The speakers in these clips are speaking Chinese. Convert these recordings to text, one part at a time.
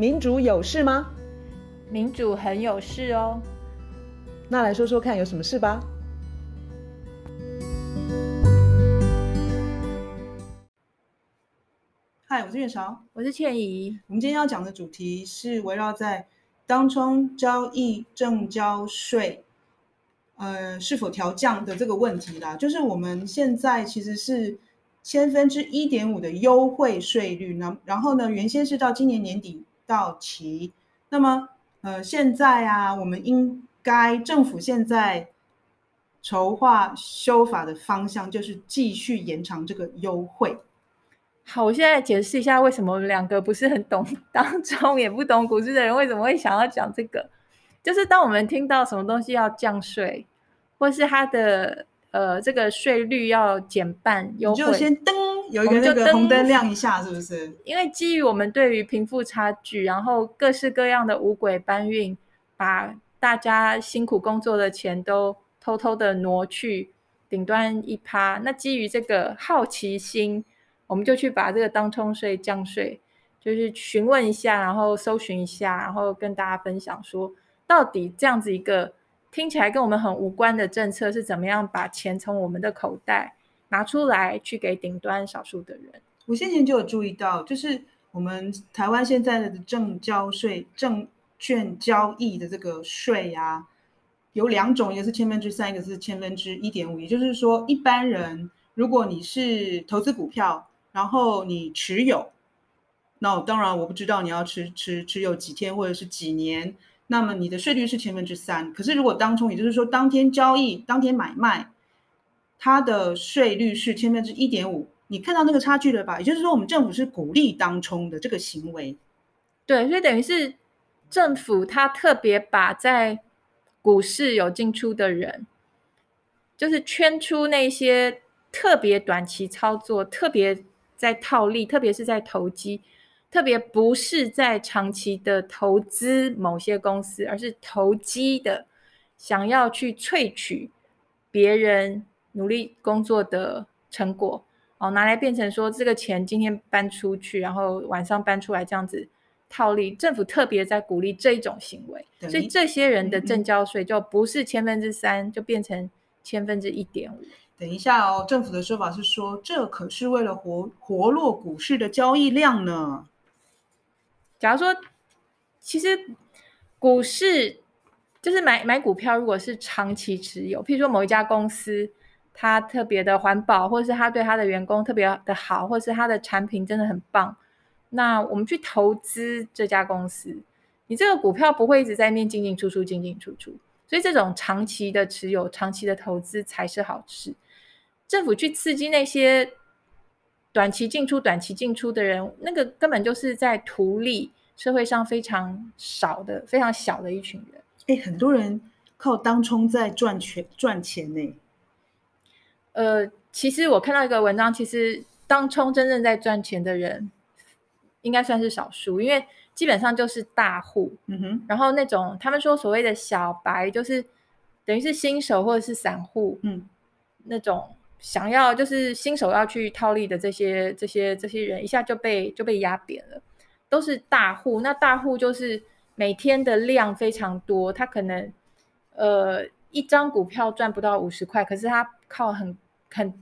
民主有事吗？民主很有事哦。那来说说看，有什么事吧？嗨，我是月韶，我是倩怡。我们今天要讲的主题是围绕在当冲交易正交税，呃，是否调降的这个问题啦。就是我们现在其实是。千分之一点五的优惠税率，那然后呢，原先是到今年年底到期，那么呃，现在啊，我们应该政府现在筹划修法的方向就是继续延长这个优惠。好，我现在解释一下为什么我们两个不是很懂当中也不懂股市的人为什么会想要讲这个，就是当我们听到什么东西要降税，或是它的。呃，这个税率要减半优惠，就先灯有一个那个红灯亮一下，是不是？因为基于我们对于贫富差距，然后各式各样的五轨搬运，把大家辛苦工作的钱都偷偷的挪去顶端一趴。那基于这个好奇心，我们就去把这个当冲税降税，就是询问一下，然后搜寻一下，然后跟大家分享说，到底这样子一个。听起来跟我们很无关的政策是怎么样把钱从我们的口袋拿出来去给顶端少数的人？我先前就有注意到，就是我们台湾现在的证交税、证券交易的这个税啊，有两种，一个是千分之三，一个是千分之一点五。也就是说，一般人如果你是投资股票，然后你持有，那当然我不知道你要持持持有几天或者是几年。那么你的税率是千分之三，可是如果当冲，也就是说当天交易、当天买卖，它的税率是千分之一点五。你看到那个差距了吧？也就是说，我们政府是鼓励当冲的这个行为。对，所以等于是政府他特别把在股市有进出的人，就是圈出那些特别短期操作、特别在套利、特别是在投机。特别不是在长期的投资某些公司，而是投机的，想要去萃取别人努力工作的成果，哦，拿来变成说这个钱今天搬出去，然后晚上搬出来这样子套利。政府特别在鼓励这一种行为，所以这些人的正交税就不是千分之三，就变成千分之一点五。等一下哦，政府的说法是说，这可是为了活活络股市的交易量呢。假如说，其实股市就是买买股票，如果是长期持有，譬如说某一家公司，它特别的环保，或者是它对它的员工特别的好，或者是它的产品真的很棒，那我们去投资这家公司，你这个股票不会一直在面进进出出，进进出出，所以这种长期的持有、长期的投资才是好事。政府去刺激那些。短期进出、短期进出的人，那个根本就是在图利社会上非常少的、非常小的一群人。哎，很多人靠当冲在赚钱赚钱呢。呃，其实我看到一个文章，其实当冲真正在赚钱的人，应该算是少数，因为基本上就是大户。嗯哼。然后那种他们说所谓的小白，就是等于是新手或者是散户。嗯。那种。想要就是新手要去套利的这些这些这些人，一下就被就被压扁了，都是大户。那大户就是每天的量非常多，他可能呃一张股票赚不到五十块，可是他靠很很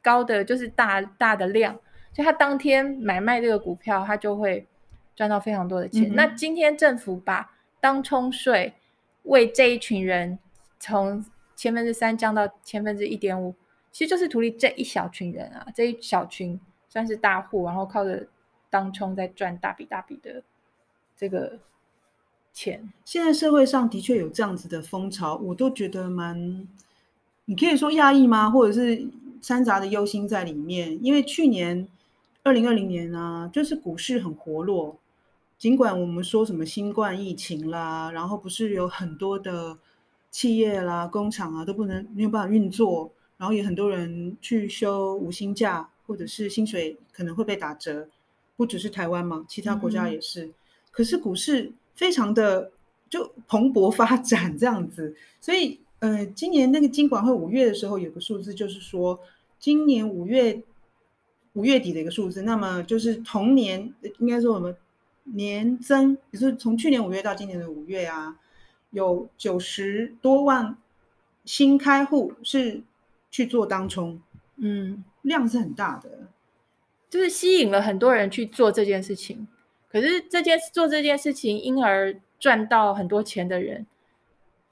高的就是大大的量，所以他当天买卖这个股票，他就会赚到非常多的钱。嗯、那今天政府把当冲税为这一群人从千分之三降到千分之一点五。其实就是图利这一小群人啊，这一小群算是大户，然后靠着当冲在赚大笔大笔的这个钱。现在社会上的确有这样子的风潮，我都觉得蛮，你可以说讶异吗？或者是掺杂的忧心在里面？因为去年二零二零年啊，就是股市很活络，尽管我们说什么新冠疫情啦，然后不是有很多的企业啦、工厂啊都不能没有办法运作。然后也很多人去休无薪假，或者是薪水可能会被打折，不只是台湾嘛，其他国家也是。嗯、可是股市非常的就蓬勃发展这样子，所以呃，今年那个金管会五月的时候有个数字，就是说今年五月五月底的一个数字，那么就是同年应该说我们年增，也就是从去年五月到今年的五月啊，有九十多万新开户是去做当冲，嗯，量是很大的，就是吸引了很多人去做这件事情。可是这件做这件事情，因而赚到很多钱的人，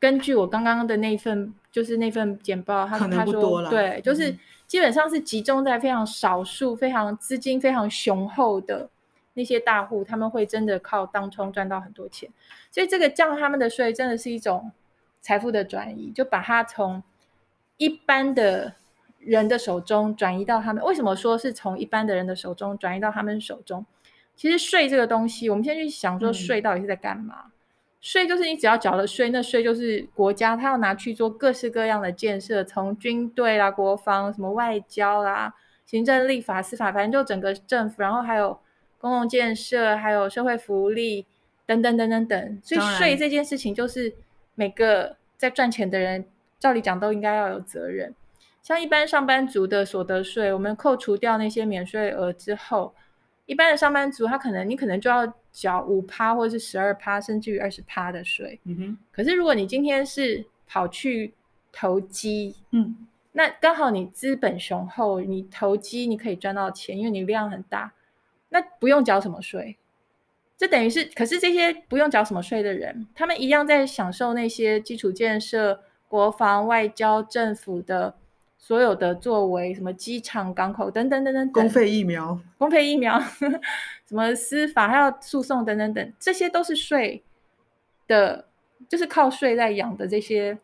根据我刚刚的那份，就是那份简报，他他说，对，就是基本上是集中在非常少数、非常资金非常雄厚的那些大户，他们会真的靠当冲赚到很多钱。所以这个降他们的税，真的是一种财富的转移，就把它从一般的人的手中转移到他们。为什么说是从一般的人的手中转移到他们手中？其实税这个东西，我们先去想说税到底是在干嘛？嗯、税就是你只要缴了税，那税就是国家他要拿去做各式各样的建设，从军队啦、国防、什么外交啦、行政、立法、司法，反正就整个政府，然后还有公共建设，还有社会福利等等等等等。所以税这件事情，就是每个在赚钱的人，照理讲都应该要有责任。像一般上班族的所得税，我们扣除掉那些免税额之后。一般的上班族，他可能你可能就要缴五趴或者是十二趴，甚至于二十趴的税。嗯哼。可是如果你今天是跑去投机，嗯，那刚好你资本雄厚，你投机你可以赚到钱，因为你量很大，那不用缴什么税。这等于是，可是这些不用缴什么税的人，他们一样在享受那些基础建设、国防、外交、政府的。所有的作为，什么机场、港口等等等等，公费疫苗、公费疫苗，什么司法还要诉讼等等等，这些都是税的，就是靠税在养的这些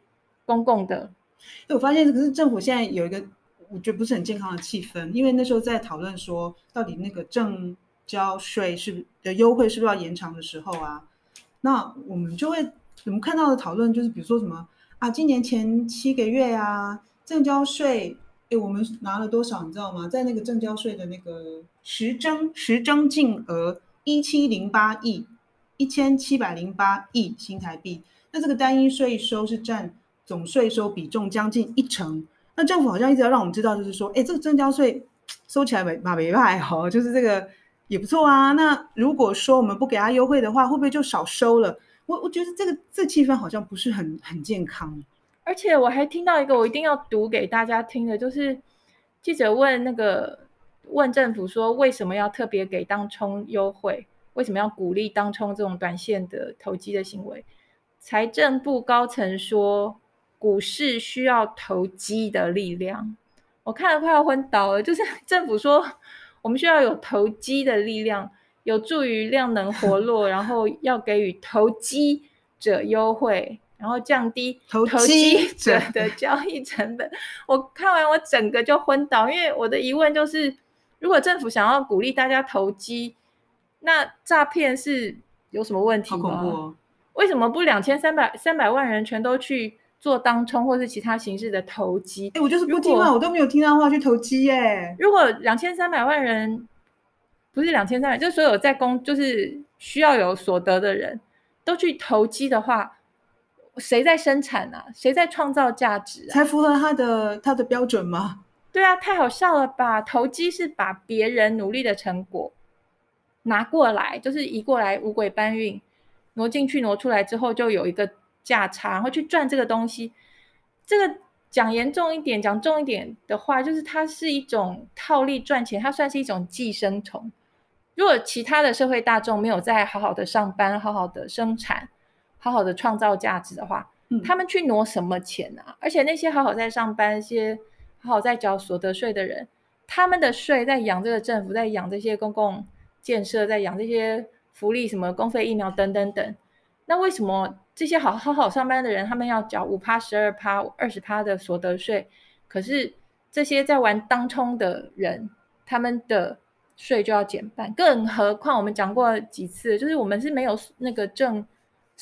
公共的。我发现，可是政府现在有一个我觉得不是很健康的气氛，因为那时候在讨论说，到底那个证交税是不是的优惠是不是要延长的时候啊，那我们就会我们看到的讨论就是，比如说什么啊，今年前七个月啊。证交税，哎，我们拿了多少？你知道吗？在那个证交税的那个实征实征净额一七零八亿，一千七百零八亿新台币。那这个单一税收是占总税收比重将近一成。那政府好像一直要让我们知道，就是说，哎，这个证交税收起来没嘛没卖好，就是这个也不错啊。那如果说我们不给他优惠的话，会不会就少收了？我我觉得这个这气氛好像不是很很健康。而且我还听到一个我一定要读给大家听的，就是记者问那个问政府说，为什么要特别给当冲优惠？为什么要鼓励当冲这种短线的投机的行为？财政部高层说，股市需要投机的力量。我看了快要昏倒了，就是 政府说我们需要有投机的力量，有助于量能活 络，然后要给予投机者优惠。然后降低投机者的交易成本。我看完我整个就昏倒，因为我的疑问就是，如果政府想要鼓励大家投机，那诈骗是有什么问题吗？恐怖哦！为什么不两千三百三百万人全都去做当冲或是其他形式的投机？哎，我就是不听话，我都没有听到话去投机耶。如果两千三百万人不是两千三百，就是所有在工就是需要有所得的人都去投机的话。谁在生产啊？谁在创造价值啊？才符合他的他的标准吗？对啊，太好笑了吧！投机是把别人努力的成果拿过来，就是移过来五鬼搬运，挪进去挪出来之后，就有一个价差，然后去赚这个东西。这个讲严重一点，讲重一点的话，就是它是一种套利赚钱，它算是一种寄生虫。如果其他的社会大众没有在好好的上班，好好的生产。好好的创造价值的话，嗯，他们去挪什么钱啊？而且那些好好在上班、一些好好在缴所得税的人，他们的税在养这个政府，在养这些公共建设，在养这些福利，什么公费疫苗等等等。那为什么这些好好好上班的人，他们要缴五趴、十二趴、二十趴的所得税？可是这些在玩当冲的人，他们的税就要减半。更何况我们讲过几次，就是我们是没有那个正。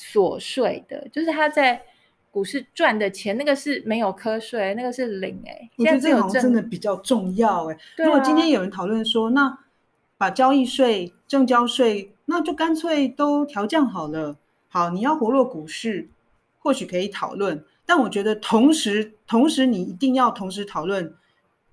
所税的，就是他在股市赚的钱，那个是没有课税，那个是零哎、欸。我觉得这个真的比较重要哎、欸。如果今天有人讨论说，那把交易税、证交税，那就干脆都调降好了。好，你要活络股市，或许可以讨论。但我觉得同时，同时你一定要同时讨论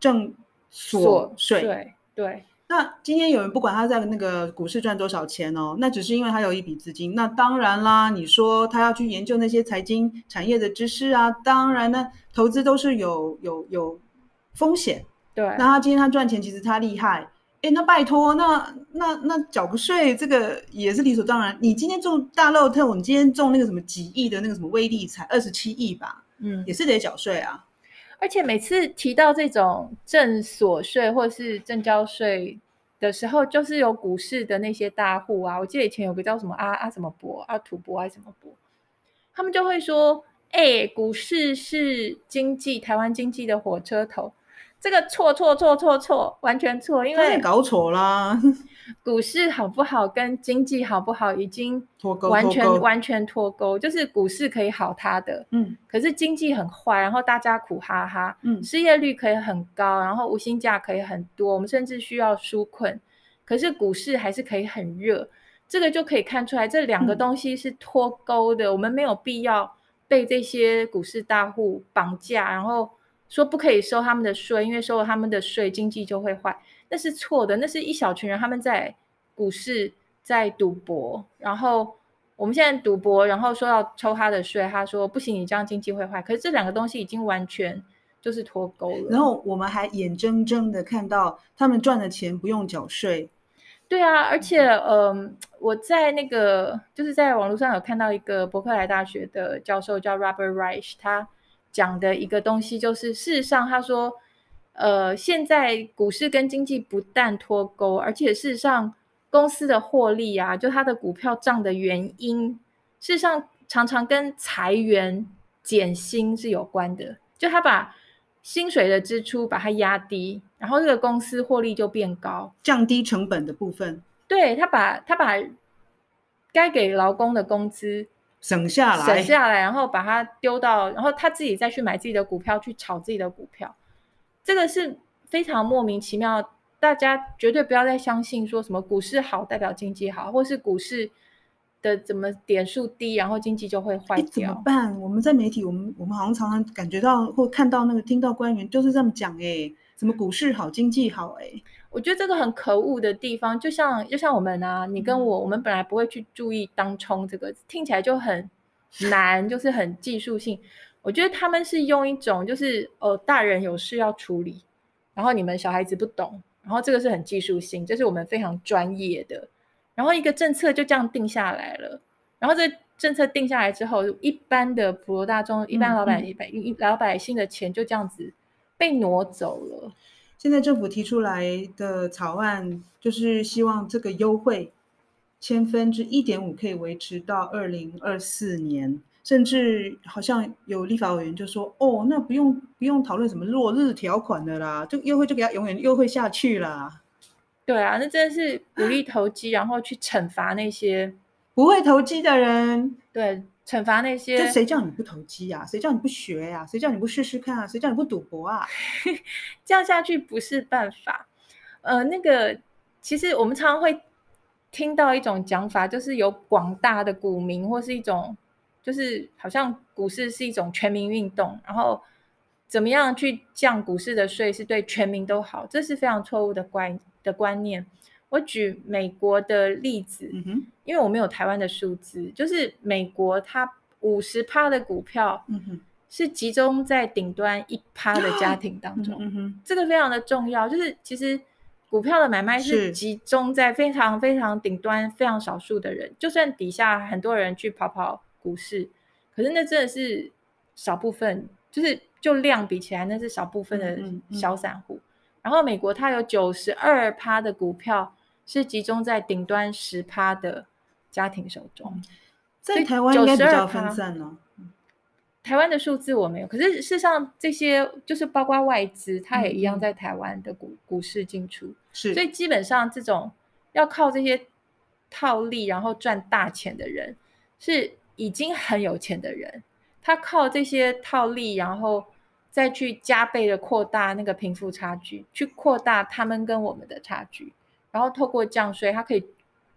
证所税。对，那今天有人不管他在那个股市赚多少钱哦，那只是因为他有一笔资金。那当然啦，你说他要去研究那些财经产业的知识啊，当然呢，投资都是有有有风险。对，那他今天他赚钱，其实他厉害。哎，那拜托，那那那缴个税，这个也是理所当然。你今天中大乐透，你今天中那个什么几亿的那个什么微利彩，二十七亿吧，嗯，也是得缴税啊。而且每次提到这种正所税或是正交税的时候，就是有股市的那些大户啊，我记得以前有个叫什么阿阿什么伯阿土伯还是什么伯，他们就会说：“哎，股市是经济台湾经济的火车头。”这个错错错错错，完全错，因为搞错啦。股市好不好跟经济好不好已经完全脱钩。完全脱钩，就是股市可以好它的，嗯，可是经济很坏，然后大家苦哈哈，嗯，失业率可以很高，然后无薪假可以很多，我们甚至需要纾困，可是股市还是可以很热，这个就可以看出来这两个东西是脱钩的，嗯，我们没有必要被这些股市大户绑架，然后。说不可以收他们的税，因为收了他们的税，经济就会坏，那是错的。那是一小群人他们在股市在赌博，然后我们现在赌博，然后说要抽他的税，他说不行，你这样经济会坏。可是这两个东西已经完全就是脱钩了。然后我们还眼睁睁的看到他们赚的钱不用缴税。对啊，而且嗯、呃，我在那个就是在网络上有看到一个伯克莱大学的教授叫 Robert Reich，他。讲的一个东西就是，事实上，他说，呃，现在股市跟经济不但脱钩，而且事实上，公司的获利啊，就他的股票涨的原因，事实上常常跟裁员减薪是有关的。就他把薪水的支出把它压低，然后这个公司获利就变高，降低成本的部分。对，他把他把该给劳工的工资。省下来，省下来，然后把它丢到，然后他自己再去买自己的股票，去炒自己的股票，这个是非常莫名其妙。大家绝对不要再相信说什么股市好代表经济好，或是股市的怎么点数低，然后经济就会坏掉。怎么办？我们在媒体，我们我们好像常常感觉到或看到那个听到官员就是这么讲诶，什么股市好，经济好诶。我觉得这个很可恶的地方，就像就像我们啊，你跟我，我们本来不会去注意当冲这个，听起来就很 难，就是很技术性。我觉得他们是用一种就是哦，大人有事要处理，然后你们小孩子不懂，然后这个是很技术性，这是我们非常专业的。然后一个政策就这样定下来了，然后这政策定下来之后，一般的普罗大众、一般老百姓、一、嗯、老百姓的钱就这样子被挪走了。现在政府提出来的草案，就是希望这个优惠千分之一点五可以维持到二零二四年，甚至好像有立法委员就说：“哦，那不用不用讨论什么落日条款的啦，这个优惠就给他永远优惠下去啦。”对啊，那真的是鼓励投机，然后去惩罚那些不会投机的人。对。惩罚那些，就谁叫你不投机啊？谁叫你不学呀、啊？谁叫你不试试看啊？谁叫你不赌博啊？这样下去不是办法。呃，那个其实我们常常会听到一种讲法，就是有广大的股民，或是一种就是好像股市是一种全民运动，然后怎么样去降股市的税是对全民都好，这是非常错误的观的观念。我举美国的例子，嗯，因为我没有台湾的数字，就是美国它五十趴的股票，是集中在顶端一趴的家庭当中，这个非常的重要，就是其实股票的买卖是集中在非常非常顶端非常少数的人，就算底下很多人去跑跑股市，可是那真的是少部分，就是就量比起来，那是少部分的小散户。然后美国它有九十二趴的股票。是集中在顶端十趴的家庭手中，在台湾应该比较分散呢。台湾的数字我没有，可是事实上这些就是包括外资，它也一样在台湾的股、嗯、股市进出。是，所以基本上这种要靠这些套利然后赚大钱的人，是已经很有钱的人。他靠这些套利，然后再去加倍的扩大那个贫富差距，去扩大他们跟我们的差距。然后透过降税，他可以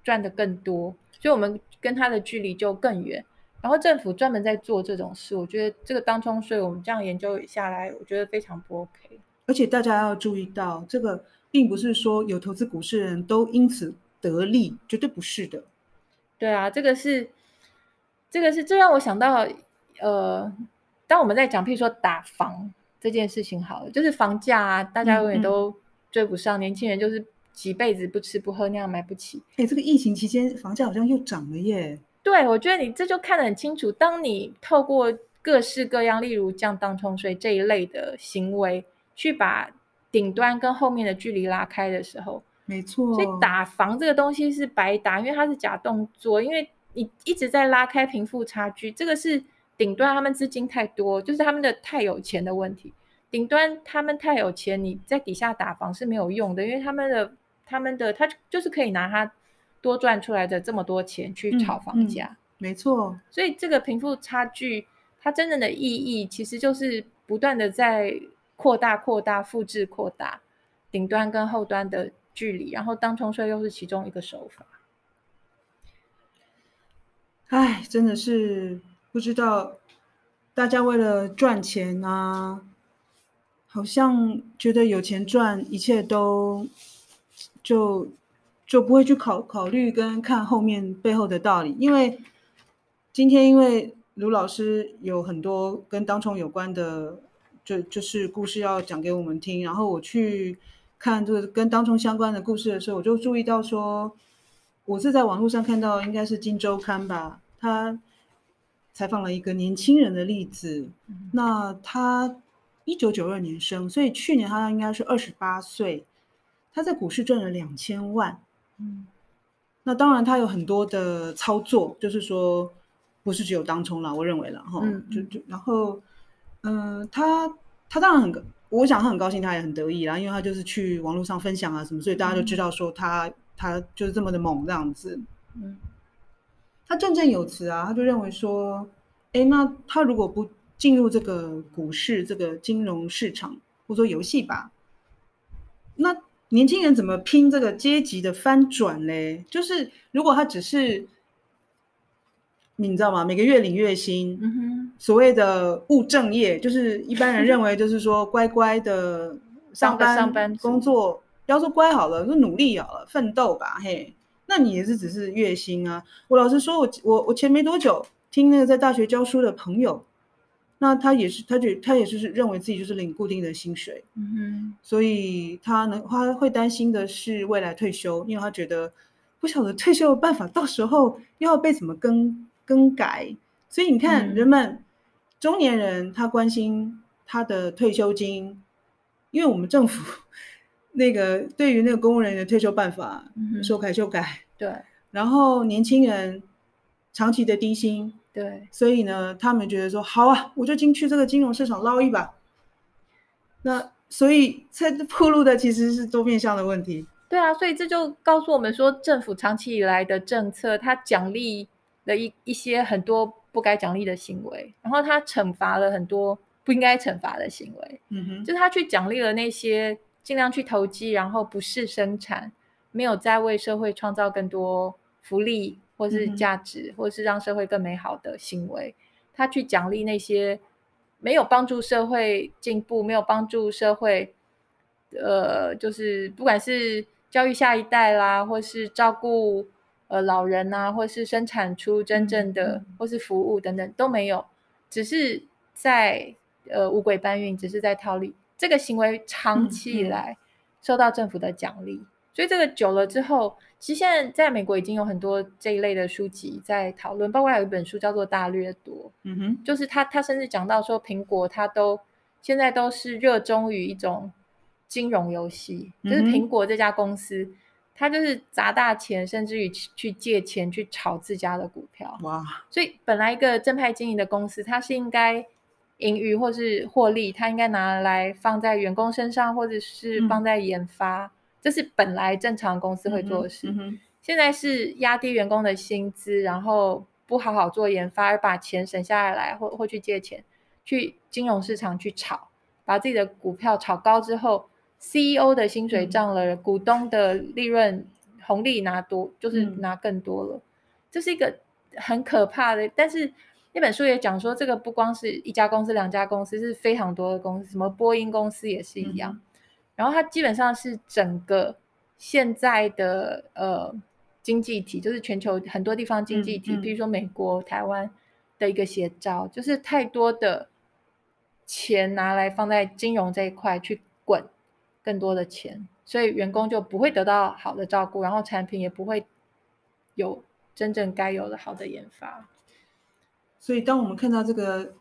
赚的更多，所以我们跟他的距离就更远。然后政府专门在做这种事，我觉得这个当冲税，我们这样研究下来，我觉得非常不 OK。而且大家要注意到，这个并不是说有投资股市的人都因此得利，绝对不是的。对啊，这个是，这个是，这让我想到，呃，当我们在讲，譬如说打房这件事情，好了，就是房价啊，大家永远都追不上，嗯嗯，年轻人就是几辈子不吃不喝那样买不起。哎，这个疫情期间房价好像又涨了耶。对，我觉得你这就看得很清楚。当你透过各式各样，例如降当冲税这一类的行为，去把顶端跟后面的距离拉开的时候，没错。所以打房这个东西是白打，因为它是假动作，因为你一直在拉开贫富差距。这个是顶端他们资金太多，就是他们的太有钱的问题。顶端他们太有钱，你在底下打房是没有用的，因为他们的他们的他就是可以拿他。多赚出来的这么多钱去炒房价，嗯嗯，没错。所以这个贫富差距，它真正的意义其实就是不断的在扩大、扩大、复制、扩大顶端跟后端的距离，然后当冲税又是其中一个手法。哎，真的是不知道大家为了赚钱啊，好像觉得有钱赚，一切都就。就不会去考考虑跟看后面背后的道理，因为今天因为卢老师有很多跟当冲有关的，就就是故事要讲给我们听，然后我去看这个跟当冲相关的故事的时候，我就注意到说，我是在网络上看到，应该是《金周刊》吧，他采访了一个年轻人的例子，嗯、那他一九九二年生，所以去年他应该是二十八岁，他在股市赚了两千万。嗯，那当然，他有很多的操作，就是说，不是只有当冲了，我认为了哈，嗯，就就然后，嗯、呃，他他当然很，我想他很高兴，他也很得意啦，因为他就是去网络上分享啊什么，所以大家就知道说他、嗯、他就是这么的猛这样子，嗯，他振振有词啊，他就认为说，哎，那他如果不进入这个股市这个金融市场，或者说游戏吧，那。年轻人怎么拼这个阶级的翻转嘞？就是如果他只是，你知道吗？每个月领月薪，嗯哼，所谓的务正业，就是一般人认为 就是说乖乖的上班上班工作，不要说乖好了，就努力好了，奋斗吧，嘿，那你也是只是月薪啊。我老实说，我我我前没多久听那个在大学教书的朋友。那他也是，他觉他也是认为自己就是领固定的薪水，嗯哼，所以他能他会担心的是未来退休，因为他觉得不晓得退休的办法，到时候又要被怎么更更改，所以你看，人们、嗯、中年人他关心他的退休金，因为我们政府 那个对于那个公务人员的退休办法修改修改，对，然后年轻人长期的低薪。对，所以呢，他们觉得说好啊，我就进去这个金融市场捞一把。那所以在铺路的其实是多面向的问题。对啊，所以这就告诉我们说，政府长期以来的政策，它奖励了一一些很多不该奖励的行为，然后它惩罚了很多不应该惩罚的行为。嗯哼，就是他去奖励了那些尽量去投机，然后不是生产，没有在为社会创造更多福利。或是价值，或是让社会更美好的行为，他去奖励那些没有帮助社会进步、没有帮助社会，呃，就是不管是教育下一代啦，或是照顾呃老人啊，或是生产出真正的或是服务等等都没有，只是在呃五轨搬运，只是在套利。这个行为长期以来受到政府的奖励。所以这个久了之后，其实现在在美国已经有很多这一类的书籍在讨论，包括还有一本书叫做《大掠夺》，嗯哼，就是他他甚至讲到说，苹果他都现在都是热衷于一种金融游戏，嗯、就是苹果这家公司，他就是砸大钱，甚至于去借钱去炒自家的股票，哇！所以本来一个正派经营的公司，它是应该盈余或是获利，它应该拿来放在员工身上，或者是放在研发。嗯这是本来正常公司会做的事，嗯嗯、现在是压低员工的薪资，然后不好好做研发，而把钱省下来，或或去借钱，去金融市场去炒，把自己的股票炒高之后，CEO 的薪水涨了，嗯、股东的利润红利拿多，就是拿更多了，嗯、这是一个很可怕的。但是那本书也讲说，这个不光是一家公司、两家公司，是非常多的公司，什么波音公司也是一样。嗯然后它基本上是整个现在的呃经济体，就是全球很多地方经济体，嗯嗯、比如说美国、台湾的一个写照，就是太多的钱拿来放在金融这一块去滚更多的钱，所以员工就不会得到好的照顾，然后产品也不会有真正该有的好的研发。所以，当我们看到这个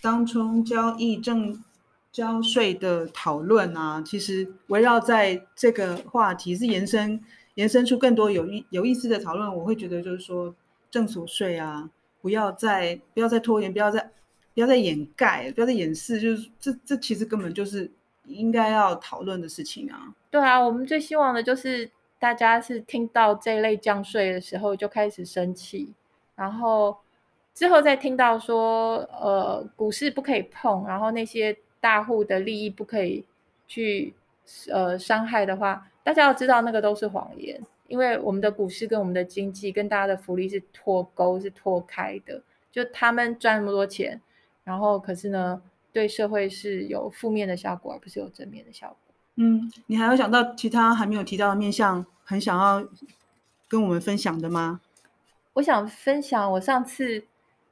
当冲交易证交税的讨论啊，其实围绕在这个话题是延伸延伸出更多有意有意思的讨论。我会觉得就是说，正所税啊，不要再不要再拖延，不要再不要再掩盖，不要再掩饰，就是这这其实根本就是应该要讨论的事情啊。对啊，我们最希望的就是大家是听到这类降税的时候就开始生气，然后。之后再听到说，呃，股市不可以碰，然后那些大户的利益不可以去，呃，伤害的话，大家要知道那个都是谎言，因为我们的股市跟我们的经济跟大家的福利是脱钩、是脱开的，就他们赚那么多钱，然后可是呢，对社会是有负面的效果，而不是有正面的效果。嗯，你还有想到其他还没有提到的面向，很想要跟我们分享的吗？我想分享我上次。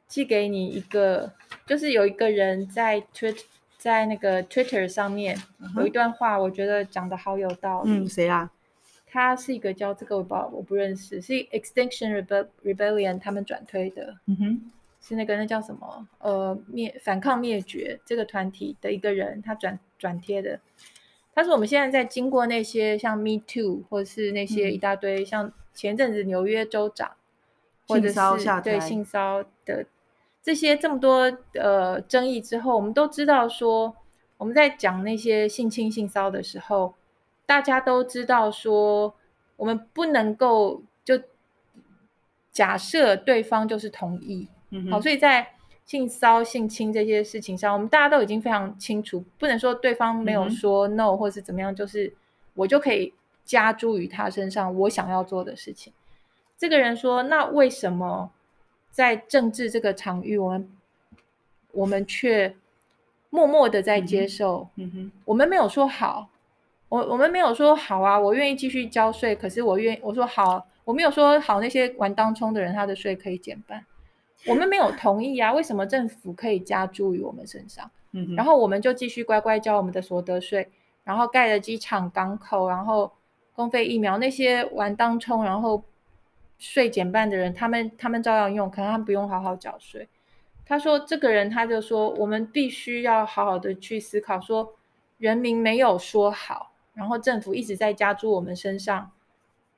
寄给你一个，就是有一个人在 Twitter，在那个 Twitter 上面有一段话，我觉得讲的好有道理。嗯，谁啊？他是一个叫这个我不我不认识，是 Extinction Rebellion 他们转推的。嗯哼，是那个那叫什么？呃，灭反抗灭绝这个团体的一个人，他转转贴的。他说我们现在在经过那些像 Me Too 或者是那些一大堆，嗯、像前阵子纽约州长或者是对性骚的。这些这么多呃争议之后，我们都知道说，我们在讲那些性侵性骚的时候，大家都知道说，我们不能够就假设对方就是同意，嗯，好，所以在性骚性侵这些事情上，我们大家都已经非常清楚，不能说对方没有说 no 或是怎么样，就是我就可以加诸于他身上我想要做的事情。这个人说，那为什么？在政治这个场域，我们我们却默默的在接受。嗯哼，我们没有说好，我我们没有说好啊，我愿意继续交税。可是我愿我说好，我没有说好，那些玩当冲的人他的税可以减半，我们没有同意啊。为什么政府可以加注于我们身上？然后我们就继续乖乖交我们的所得税，然后盖了机场、港口，然后公费疫苗，那些玩当冲，然后。税减半的人，他们他们照样用，可能他们不用好好缴税。他说，这个人他就说，我们必须要好好的去思考，说人民没有说好，然后政府一直在加注我们身上，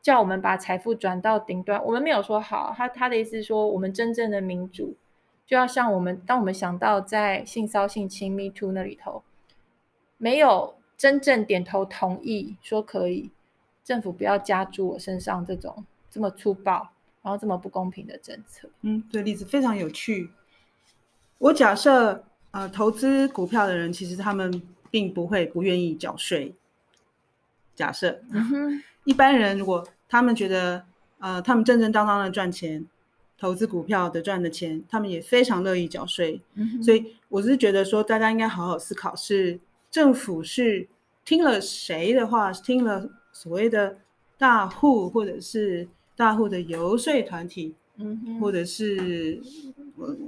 叫我们把财富转到顶端。我们没有说好，他他的意思是说，我们真正的民主就要像我们，当我们想到在性骚性亲密 to 那里头，没有真正点头同意说可以，政府不要加注我身上这种。这么粗暴，然后这么不公平的政策，嗯，对例子非常有趣。我假设，呃，投资股票的人其实他们并不会不愿意缴税。假设，一般人如果他们觉得，呃，他们正正当当的赚钱，投资股票的赚的钱，他们也非常乐意缴税。所以我是觉得说，大家应该好好思考，是政府是听了谁的话，听了所谓的大户，或者是。大户的游说团体，嗯哼，或者是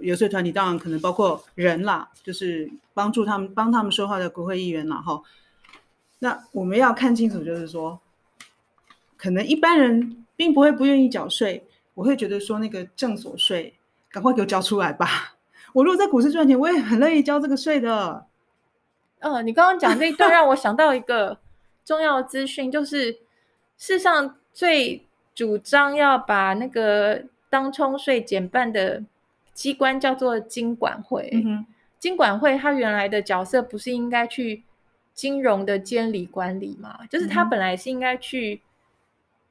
游说团体，当然可能包括人啦，就是帮助他们、帮他们说话的国会议员啦。哈。那我们要看清楚，就是说，可能一般人并不会不愿意缴税，我会觉得说，那个正所税，赶快给我交出来吧。我如果在股市赚钱，我也很乐意交这个税的。嗯、呃，你刚刚讲这一段让我想到一个重要的资讯，就是世上最。主张要把那个当冲税减半的机关叫做金管会。嗯哼，金管会它原来的角色不是应该去金融的监理管理嘛？就是它本来是应该去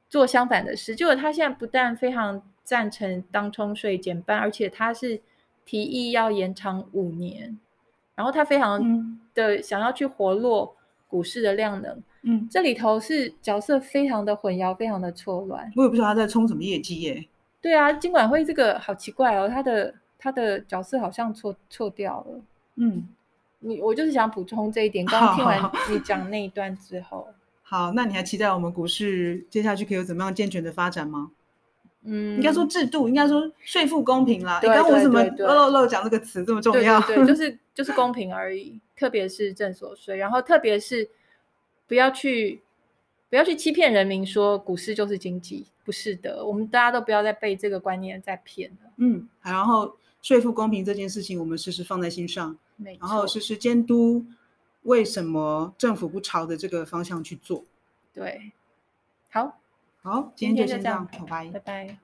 做相反的事。结果它现在不但非常赞成当冲税减半，而且它是提议要延长五年，然后它非常的想要去活络股市的量能。嗯，这里头是角色非常的混淆，非常的错乱。我也不知道他在冲什么业绩耶。对啊，金管会这个好奇怪哦，他的他的角色好像错错掉了。嗯，你我就是想补充这一点。刚刚听完你讲那一段之后，好，好，那你还期待我们股市接下去可以有怎么样健全的发展吗？嗯，应该说制度，应该说税负公平啦。你刚刚为什么漏漏漏讲这个词这么重要？对，对，对，就 是就是公平而已。特别是正所税，然后特别是不要去不要去欺骗人民说股市就是经济，不是的。我们大家都不要再被这个观念再骗了。嗯，然后税负公平这件事情，我们时时放在心上，然后时时监督为什么政府不朝着这个方向去做。对，好。好，今天就先这样，拜拜，拜拜。